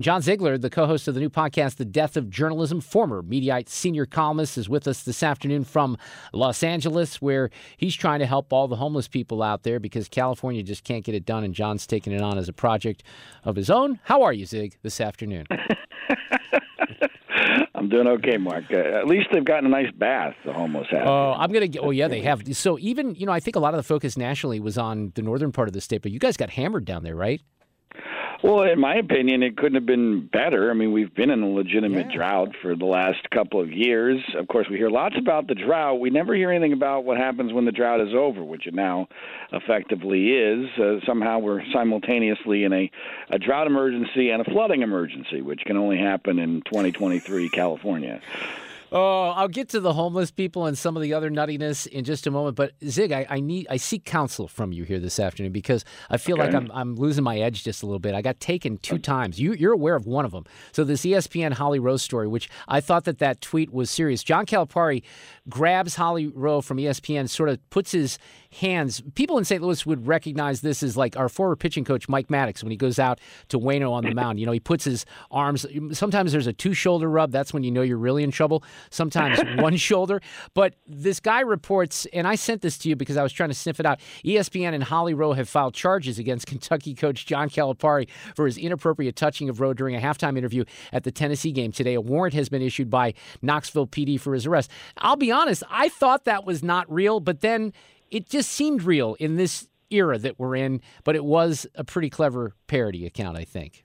John Ziegler, the co host of the new podcast, The Death of Journalism, former Mediaite senior columnist, is with us this afternoon from Los Angeles, where he's trying to help all the homeless people out there because California just can't get it done, and John's taking it on as a project of his own. How are you, Zig, this afternoon? I'm doing okay, Mark. Uh, at least they've gotten a nice bath. The homeless have. Oh, I'm gonna. Get, Oh, yeah, they have. So even you know, I think a lot of the focus nationally was on the northern part of the state, but you guys got hammered down there, right? Well, in my opinion, it couldn't have been better. I mean, we've been in a legitimate yeah. drought for the last couple of years. Of course, we hear lots about the drought. We never hear anything about what happens when the drought is over, which it now effectively is. Uh, somehow we're simultaneously in a, a drought emergency and a flooding emergency, which can only happen in 2023 California. Oh, I'll get to the homeless people and some of the other nuttiness in just a moment. But Zig, I, I need I seek counsel from you here this afternoon because I feel okay. like I'm I'm losing my edge just a little bit. I got taken two times. You you're aware of one of them. So this ESPN Holly Rowe story, which I thought that that tweet was serious. John Calipari grabs Holly Rowe from ESPN, sort of puts his hands. People in St. Louis would recognize this as like our former pitching coach Mike Maddux when he goes out to Waino on the mound. You know, he puts his arms. Sometimes there's a two shoulder rub. That's when you know you're really in trouble. Sometimes one shoulder. But this guy reports, and I sent this to you because I was trying to sniff it out. ESPN and Holly Rowe have filed charges against Kentucky coach John Calipari for his inappropriate touching of Rowe during a halftime interview at the Tennessee game today. A warrant has been issued by Knoxville PD for his arrest. I'll be honest, I thought that was not real, but then it just seemed real in this era that we're in, but it was a pretty clever parody account, I think.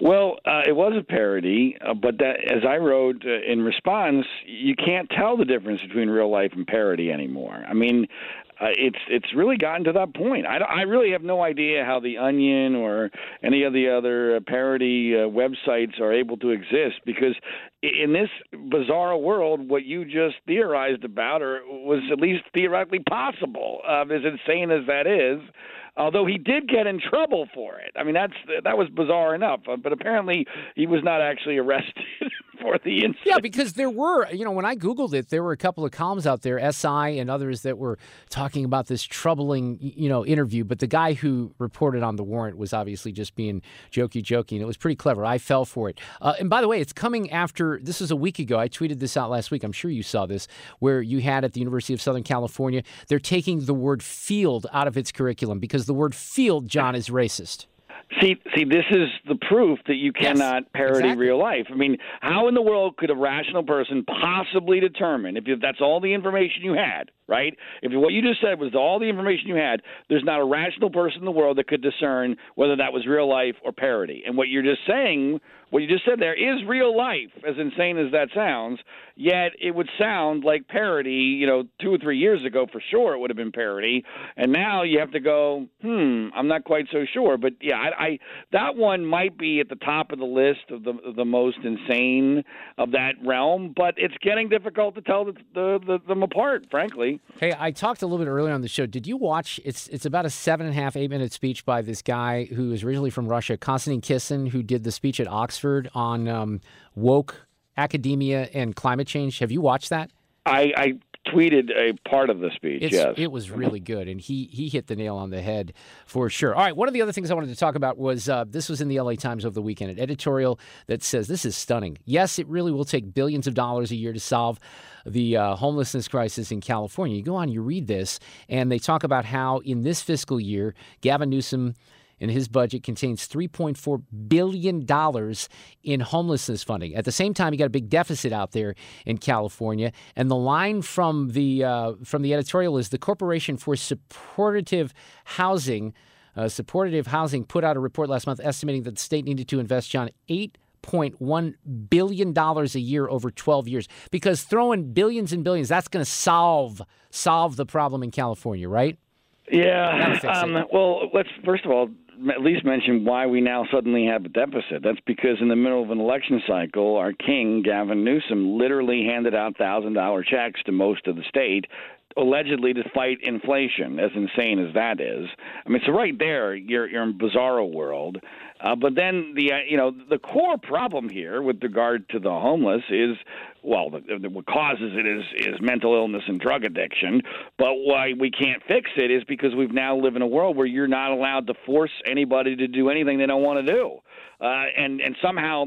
Well, uh, it was a parody, uh, but that, as I wrote uh, in response, you can't tell the difference between real life and parody anymore. I mean, uh, it's it's really gotten to that point. I, I really have no idea how the Onion or any of the other uh, parody uh, websites are able to exist because in this bizarre world, what you just theorized about or was at least theoretically possible. Uh, as insane as that is, although he did get in trouble for it. I mean, that's that was bizarre enough. Uh, but apparently, he was not actually arrested for the incident. Yeah, because there were, you know, when I googled it, there were a couple of columns out there, SI and others, that were talking about this troubling, you know, interview. But the guy who reported on the warrant was obviously just being jokey, jokey. And it was pretty clever. I fell for it. Uh, and by the way, it's coming after. This was a week ago. I tweeted this out last week. I'm sure you saw this, where you had at the University of Southern California, they're taking the word field out of its curriculum because because the word field, John, is racist. See, see, this is the proof that you cannot yes, parody exactly. real life. I mean, how in the world could a rational person possibly determine if that's all the information you had, right? If what you just said was all the information you had, there's not a rational person in the world that could discern whether that was real life or parody. And what you're just saying what you just said there is real life, as insane as that sounds. Yet it would sound like parody. You know, two or three years ago, for sure, it would have been parody, and now you have to go. Hmm, I'm not quite so sure. But yeah, I, I that one might be at the top of the list of the of the most insane of that realm. But it's getting difficult to tell the, the, the, them apart, frankly. Hey, I talked a little bit earlier on the show. Did you watch? It's it's about a seven and a half, eight minute speech by this guy who is originally from Russia, Konstantin Kisin, who did the speech at Oxford on um, woke academia and climate change. Have you watched that? I, I tweeted a part of the speech. It's, yes, it was really good, and he he hit the nail on the head for sure. All right, one of the other things I wanted to talk about was uh, this was in the LA Times over the weekend, an editorial that says this is stunning. Yes, it really will take billions of dollars a year to solve the uh, homelessness crisis in California. You go on, you read this, and they talk about how in this fiscal year, Gavin Newsom and his budget contains $3.4 billion in homelessness funding. At the same time, you got a big deficit out there in California. And the line from the, uh, from the editorial is the Corporation for Supportive Housing. Uh, supportive housing put out a report last month estimating that the state needed to invest, John, eight $1.1 billion a year over 12 years because throwing billions and billions, that's going to solve solve the problem in California, right? Yeah. Um, well, let's first of all at least mention why we now suddenly have a deficit. That's because in the middle of an election cycle, our king, Gavin Newsom, literally handed out $1,000 checks to most of the state allegedly to fight inflation, as insane as that is. I mean, so right there, you're you're in bizarro world. Uh, but then the uh, you know the core problem here with regard to the homeless is well, the, the, what causes it is is mental illness and drug addiction. But why we can't fix it is because we've now live in a world where you're not allowed to force anybody to do anything they don't want to do, uh, and and somehow,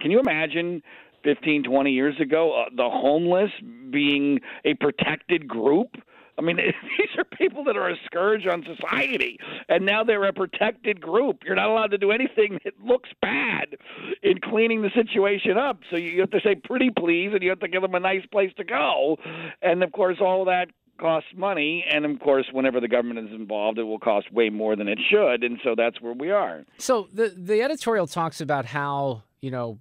can you imagine? 15, 20 years ago, uh, the homeless being a protected group. I mean, these are people that are a scourge on society, and now they're a protected group. You're not allowed to do anything that looks bad in cleaning the situation up. So you have to say pretty please, and you have to give them a nice place to go. And of course, all of that costs money, and of course, whenever the government is involved, it will cost way more than it should, and so that's where we are. So the the editorial talks about how you know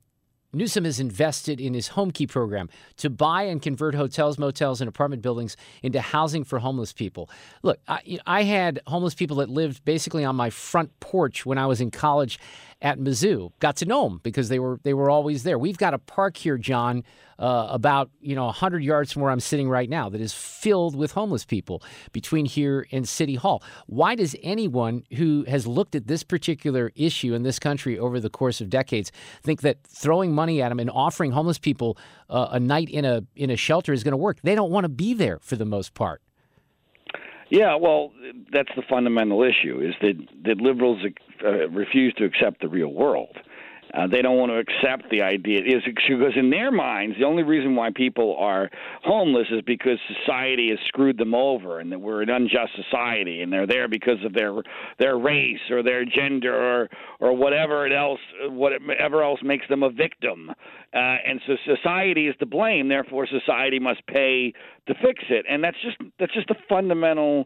Newsom has invested in his HomeKey program to buy and convert hotels, motels, and apartment buildings into housing for homeless people. Look, I, I, had homeless people that lived basically on my front porch when I was in college at Mizzou. Got to know them because they were they were always there. We've got a park here, John, uh, about you know 100 yards from where I'm sitting right now that is filled with homeless people between here and City Hall. Why does anyone who has looked at this particular issue in this country over the course of decades think that throwing money at them and offering homeless people uh, a night in a in a shelter is going to work? They don't want to be there for the most part. Yeah, well, that's the fundamental issue: is that that liberals uh, refuse to accept the real world. Uh, they don't want to accept the idea. Is because in their minds the only reason why people are homeless is because society has screwed them over and that we're an unjust society and they're there because of their their race or their gender or or whatever it else whatever else makes them a victim. Uh, and so society is to blame. Therefore society must pay to fix it. And that's just that's just a fundamental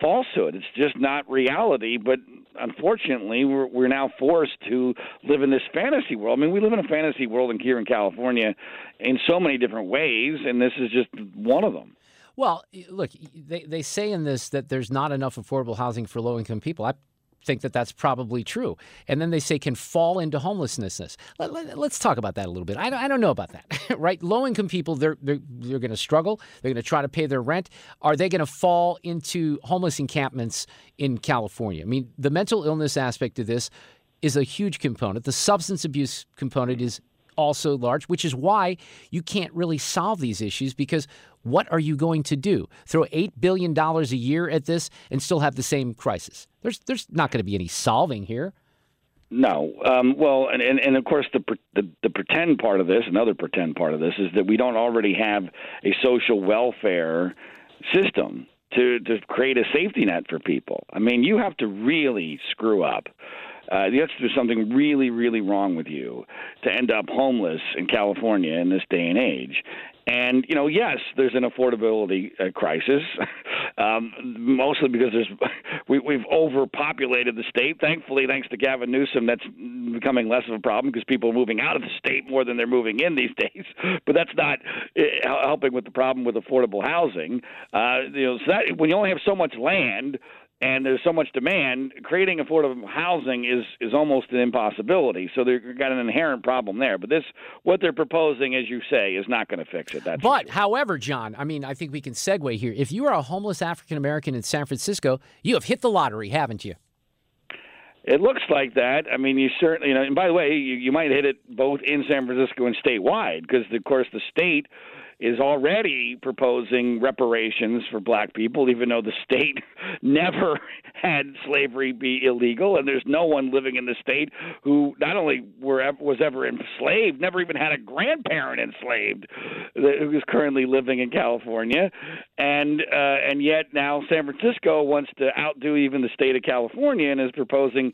falsehood. It's just not reality. But unfortunately, we're we're now forced to live in this fantasy world. I mean, we live in a fantasy world in here in California in so many different ways, and this is just one of them. Well, look, they, they say in this that there's not enough affordable housing for low income people. I think that that's probably true. And then they say can fall into homelessness. Let, us let, talk about that a little bit. I don't, I don't know about that, right? Low income people, they're, they're, they're going to struggle. They're going to try to pay their rent. Are they going to fall into homeless encampments in California? I mean, the mental illness aspect of this is a huge component. The substance abuse component is also large, which is why you can't really solve these issues because what are you going to do? Throw $8 billion a year at this and still have the same crisis? There's, there's not going to be any solving here. No. Um, well, and, and, and of course, the, the, the pretend part of this, another pretend part of this, is that we don't already have a social welfare system to to create a safety net for people. I mean, you have to really screw up uh, you have to do something really, really wrong with you to end up homeless in California in this day and age. And you know, yes, there's an affordability uh, crisis, um, mostly because there's we, we've overpopulated the state. Thankfully, thanks to Gavin Newsom, that's becoming less of a problem because people are moving out of the state more than they're moving in these days. But that's not uh, helping with the problem with affordable housing. Uh, you know, so that, when you only have so much land and there's so much demand, creating affordable housing is is almost an impossibility. So they've got an inherent problem there. But this, what they're proposing, as you say, is not going to fix it. That's but, however, John, I mean, I think we can segue here. If you are a homeless African American in San Francisco, you have hit the lottery, haven't you? It looks like that. I mean, you certainly, you know. And by the way, you, you might hit it both in San Francisco and statewide, because of course the state is already proposing reparations for black people, even though the state never had slavery be illegal, and there's no one living in the state who not only were was ever enslaved, never even had a grandparent enslaved, who is currently living in California, and uh, and yet now San Francisco wants to outdo even the state of California and is proposing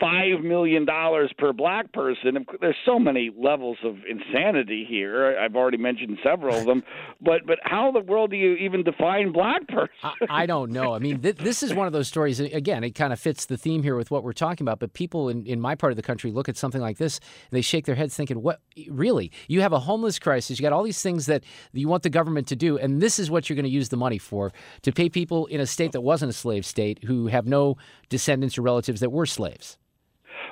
five million dollars per black person. There's so many levels of insanity here. I've already mentioned several them, but but how in the world do you even define black person? I, I don't know. I mean, th- this is one of those stories again, it kind of fits the theme here with what we're talking about. But people in, in my part of the country look at something like this and they shake their heads thinking, what, really? You have a homeless crisis. You got all these things that you want the government to do. And this is what you're going to use the money for to pay people in a state that wasn't a slave state who have no descendants or relatives that were slaves.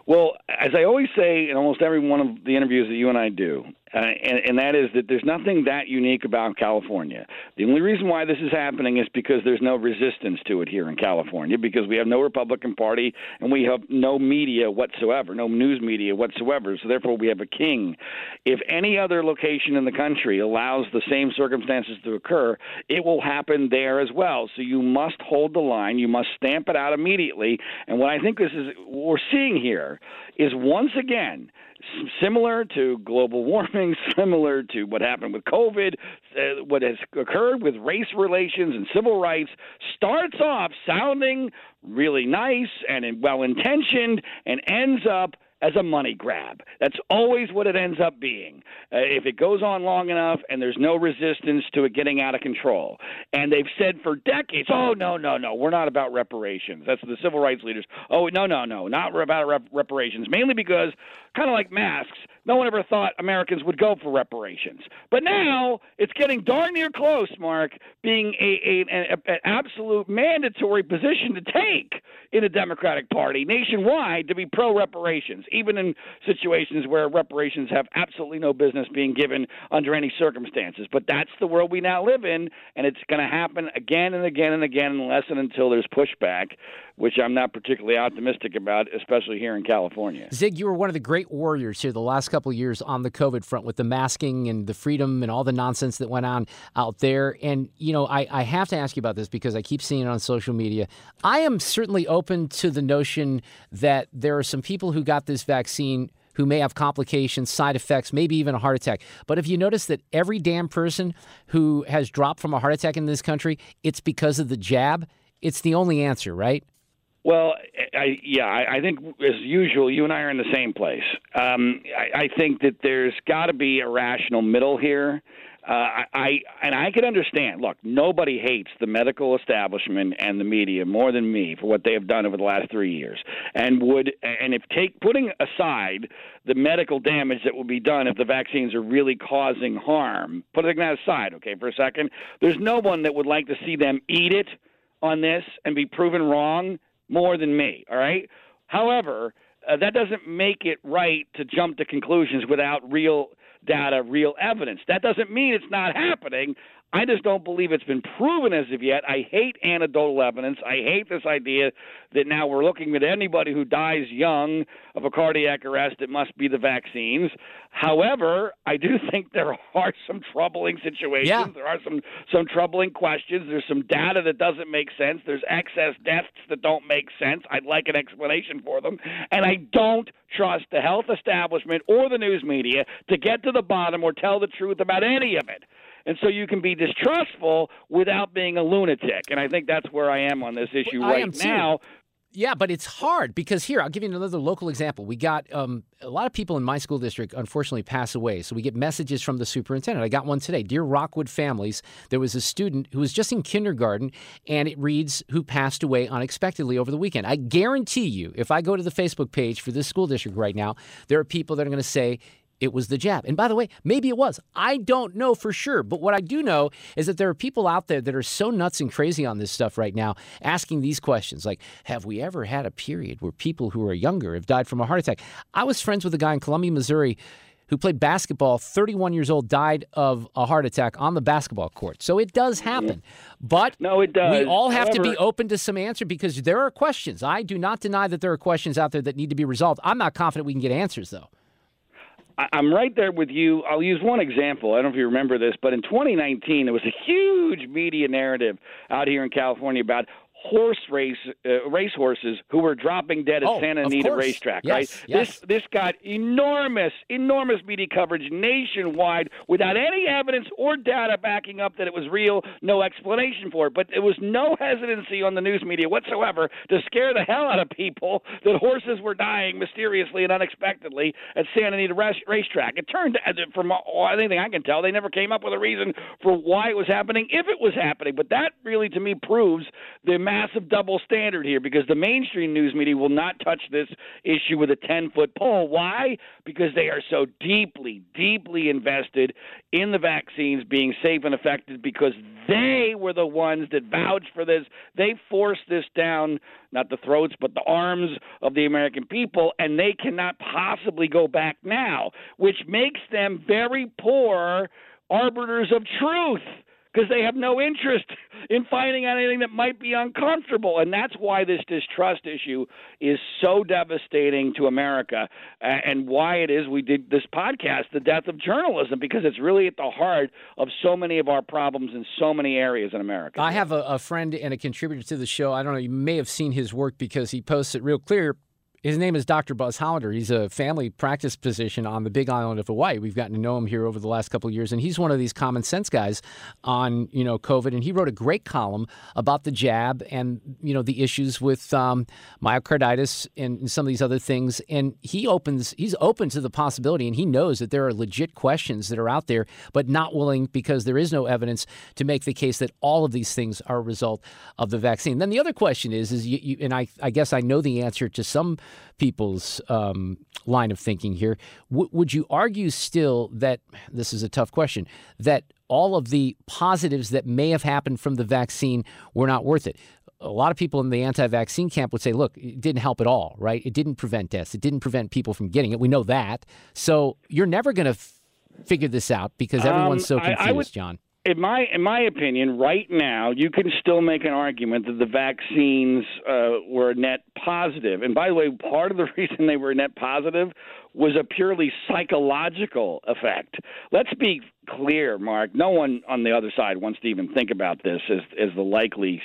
Well, as I always say in almost every one of the interviews that you and I do, uh, and, and that is that there's nothing that unique about California. The only reason why this is happening is because there's no resistance to it here in California, because we have no Republican Party and we have no media whatsoever, no news media whatsoever. So therefore, we have a king. If any other location in the country allows the same circumstances to occur, it will happen there as well. So you must hold the line. You must stamp it out immediately. And what I think this is what we're seeing here is once again similar to global warming, similar to what happened with COVID, uh, what has occurred with race relations and civil rights, starts off sounding really nice and well intentioned and ends up as a money grab. That's always what it ends up being. Uh, if it goes on long enough and there's no resistance to it getting out of control. And they've said for decades, oh, no, no, no, we're not about reparations. That's the civil rights leaders. Oh, no, no, no, not about rep- reparations. Mainly because, kind of like masks, no one ever thought Americans would go for reparations. But now it's getting darn near close, Mark, being a, a, an absolute mandatory position to take in the Democratic Party nationwide to be pro reparations, even in situations where reparations have absolutely no business being given under any circumstances. But that's the world we now live in, and it's going to happen again and again and again unless and until there's pushback which I'm not particularly optimistic about, especially here in California. Zig, you were one of the great warriors here the last couple of years on the COVID front with the masking and the freedom and all the nonsense that went on out there. And, you know, I, I have to ask you about this because I keep seeing it on social media. I am certainly open to the notion that there are some people who got this vaccine who may have complications, side effects, maybe even a heart attack. But if you notice that every damn person who has dropped from a heart attack in this country, it's because of the jab. It's the only answer, right? Well, I, yeah, I, I think as usual, you and I are in the same place. Um, I, I think that there's got to be a rational middle here. Uh, I, and I can understand. Look, nobody hates the medical establishment and the media more than me for what they have done over the last three years, and would and if take putting aside the medical damage that will be done if the vaccines are really causing harm, putting that aside, okay, for a second, there's no one that would like to see them eat it on this and be proven wrong more than me, all right? However, uh, that doesn't make it right to jump to conclusions without real data, real evidence. That doesn't mean it's not happening. I just don't believe it's been proven as of yet. I hate anecdotal evidence. I hate this idea that now we're looking at anybody who dies young of a cardiac arrest, it must be the vaccines. However, I do think there are some troubling situations. Yeah. There are some some troubling questions. There's some data that doesn't make sense. There's excess deaths that don't make sense. I'd like an explanation for them. And I don't trust the health establishment or the news media to get to the bottom or tell the truth about any of it and so you can be distrustful without being a lunatic. And I think that's where I am on this issue well, right now. Yeah, but it's hard because here, I'll give you another local example. We got um, a lot of people in my school district unfortunately pass away. So we get messages from the superintendent. I got one today. Dear Rockwood families, there was a student who was just in kindergarten and it reads who passed away unexpectedly over the weekend. I guarantee you, if I go to the Facebook page for this school district right now, there are people that are going to say, it was the jab. And by the way, maybe it was. I don't know for sure. But what I do know is that there are people out there that are so nuts and crazy on this stuff right now asking these questions like, have we ever had a period where people who are younger have died from a heart attack? I was friends with a guy in Columbia, Missouri who played basketball, 31 years old, died of a heart attack on the basketball court. So it does happen. But no, it does. we all have However, to be open to some answer because there are questions. I do not deny that there are questions out there that need to be resolved. I'm not confident we can get answers, though. I'm right there with you. I'll use one example. I don't know if you remember this, but in 2019, there was a huge media narrative out here in California about horse race uh, race horses who were dropping dead at oh, Santa Anita racetrack, yes, right? Yes. This this got enormous enormous media coverage nationwide without any evidence or data backing up that it was real, no explanation for it. But there was no hesitancy on the news media whatsoever to scare the hell out of people that horses were dying mysteriously and unexpectedly at Santa Anita racetrack. It turned from anything I can tell, they never came up with a reason for why it was happening if it was happening. But that really to me proves the massive double standard here because the mainstream news media will not touch this issue with a 10 foot pole. Why? Because they are so deeply, deeply invested in the vaccines being safe and effective because they were the ones that vouched for this. They forced this down, not the throats, but the arms of the American people, and they cannot possibly go back now, which makes them very poor arbiters of truth because they have no interest in finding out anything that might be uncomfortable. And that's why this distrust issue is so devastating to America and why it is we did this podcast, The Death of Journalism, because it's really at the heart of so many of our problems in so many areas in America. I have a, a friend and a contributor to the show. I don't know, you may have seen his work because he posts it real clear his name is Dr. Buzz Hollander. He's a family practice physician on the Big Island of Hawaii. We've gotten to know him here over the last couple of years, and he's one of these common sense guys on you know COVID. And he wrote a great column about the jab and you know the issues with um, myocarditis and some of these other things. And he opens he's open to the possibility, and he knows that there are legit questions that are out there, but not willing because there is no evidence to make the case that all of these things are a result of the vaccine. Then the other question is, is you, you and I, I guess I know the answer to some people's um, line of thinking here. W- would you argue still that this is a tough question that all of the positives that may have happened from the vaccine were not worth it? A lot of people in the anti-vaccine camp would say, "Look, it didn't help at all, right? It didn't prevent deaths. It didn't prevent people from getting it. We know that. So you're never going to f- figure this out because everyone's so um, confused, I, I would, John." In my in my opinion, right now you can still make an argument that the vaccines uh, were net positive. And by the way, part of the reason they were net positive was a purely psychological effect. Let's be clear, Mark. No one on the other side wants to even think about this as, as the likely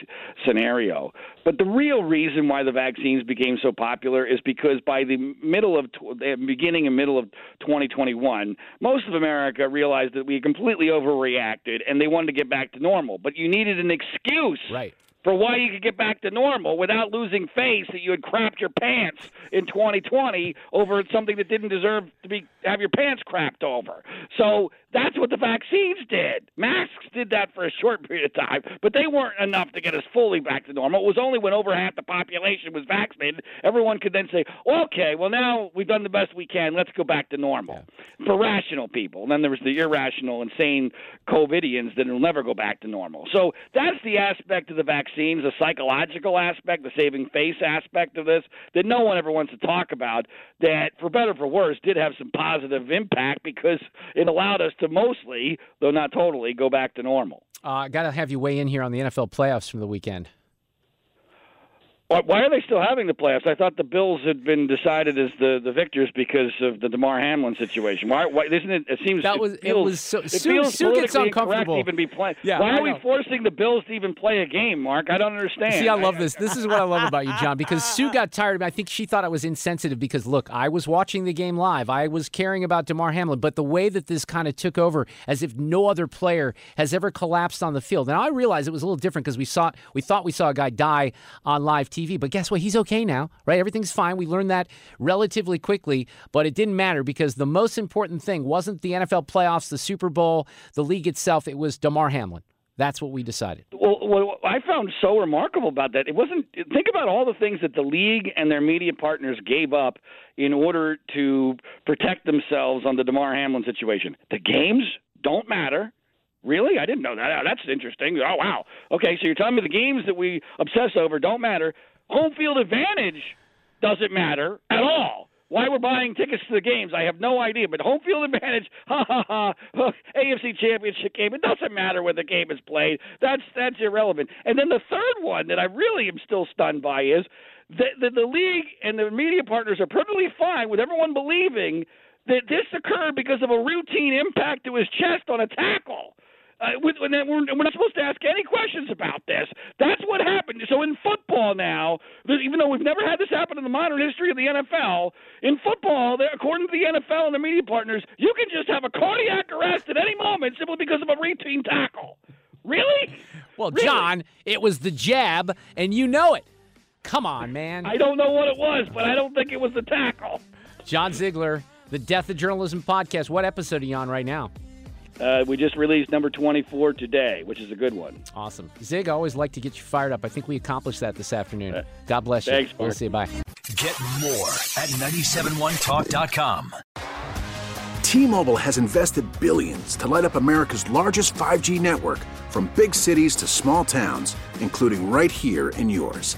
scenario. But the real reason why the vaccines became so popular is because by the middle of the beginning and middle of 2021, most of America realized that we completely overreacted and they wanted to get back to normal. But you needed an excuse. Right for why you could get back to normal without losing face that you had crapped your pants in 2020 over something that didn't deserve to be have your pants crapped over. So that's what the vaccines did. Masks did that for a short period of time, but they weren't enough to get us fully back to normal. It was only when over half the population was vaccinated, everyone could then say, okay, well, now we've done the best we can. Let's go back to normal yeah. for rational people. And then there was the irrational, insane COVIDians that will never go back to normal. So that's the aspect of the vaccines, the psychological aspect, the saving face aspect of this that no one ever wants to talk about, that for better or for worse did have some positive impact because it allowed us to to mostly, though not totally, go back to normal. Uh, I got to have you weigh in here on the NFL playoffs from the weekend. Why are they still having the playoffs? I thought the Bills had been decided as the, the victors because of the Damar Hamlin situation. Why? Why isn't it? It seems that was it, feels, it was so. It Sue, feels Sue gets uncomfortable. To even be playing. Yeah, why I are we forcing the Bills to even play a game, Mark? I don't understand. See, I love this. This is what I love about you, John, because Sue got tired of me. I think she thought I was insensitive because look, I was watching the game live. I was caring about Damar Hamlin, but the way that this kind of took over, as if no other player has ever collapsed on the field. Now I realize it was a little different because we saw we thought we saw a guy die on live TV TV. But guess what? He's okay now, right? Everything's fine. We learned that relatively quickly, but it didn't matter because the most important thing wasn't the NFL playoffs, the Super Bowl, the league itself. It was Damar Hamlin. That's what we decided. Well, what I found so remarkable about that, it wasn't. Think about all the things that the league and their media partners gave up in order to protect themselves on the Damar Hamlin situation. The games don't matter. Really? I didn't know that. That's interesting. Oh, wow. Okay, so you're telling me the games that we obsess over don't matter. Home field advantage doesn't matter at all. Why we're buying tickets to the games, I have no idea. But home field advantage, ha ha ha, AFC Championship game. It doesn't matter where the game is played. That's that's irrelevant. And then the third one that I really am still stunned by is that the, the league and the media partners are perfectly fine with everyone believing that this occurred because of a routine impact to his chest on a tackle. Uh, we're, we're not supposed to ask any questions about this. That's what happened. So in football now, even though we've never had this happen in the modern history of the NFL, in football, according to the NFL and their media partners, you can just have a cardiac arrest at any moment simply because of a routine tackle. Really? Well, really? John, it was the jab, and you know it. Come on, man. I don't know what it was, but I don't think it was the tackle. John Ziegler, the Death of Journalism podcast. What episode are you on right now? Uh, we just released number 24 today, which is a good one. Awesome. Zig, I always like to get you fired up. I think we accomplished that this afternoon. Uh, God bless you. Thanks, We'll see you. Bye. Get more at 971talk.com. T-Mobile has invested billions to light up America's largest 5G network from big cities to small towns, including right here in yours.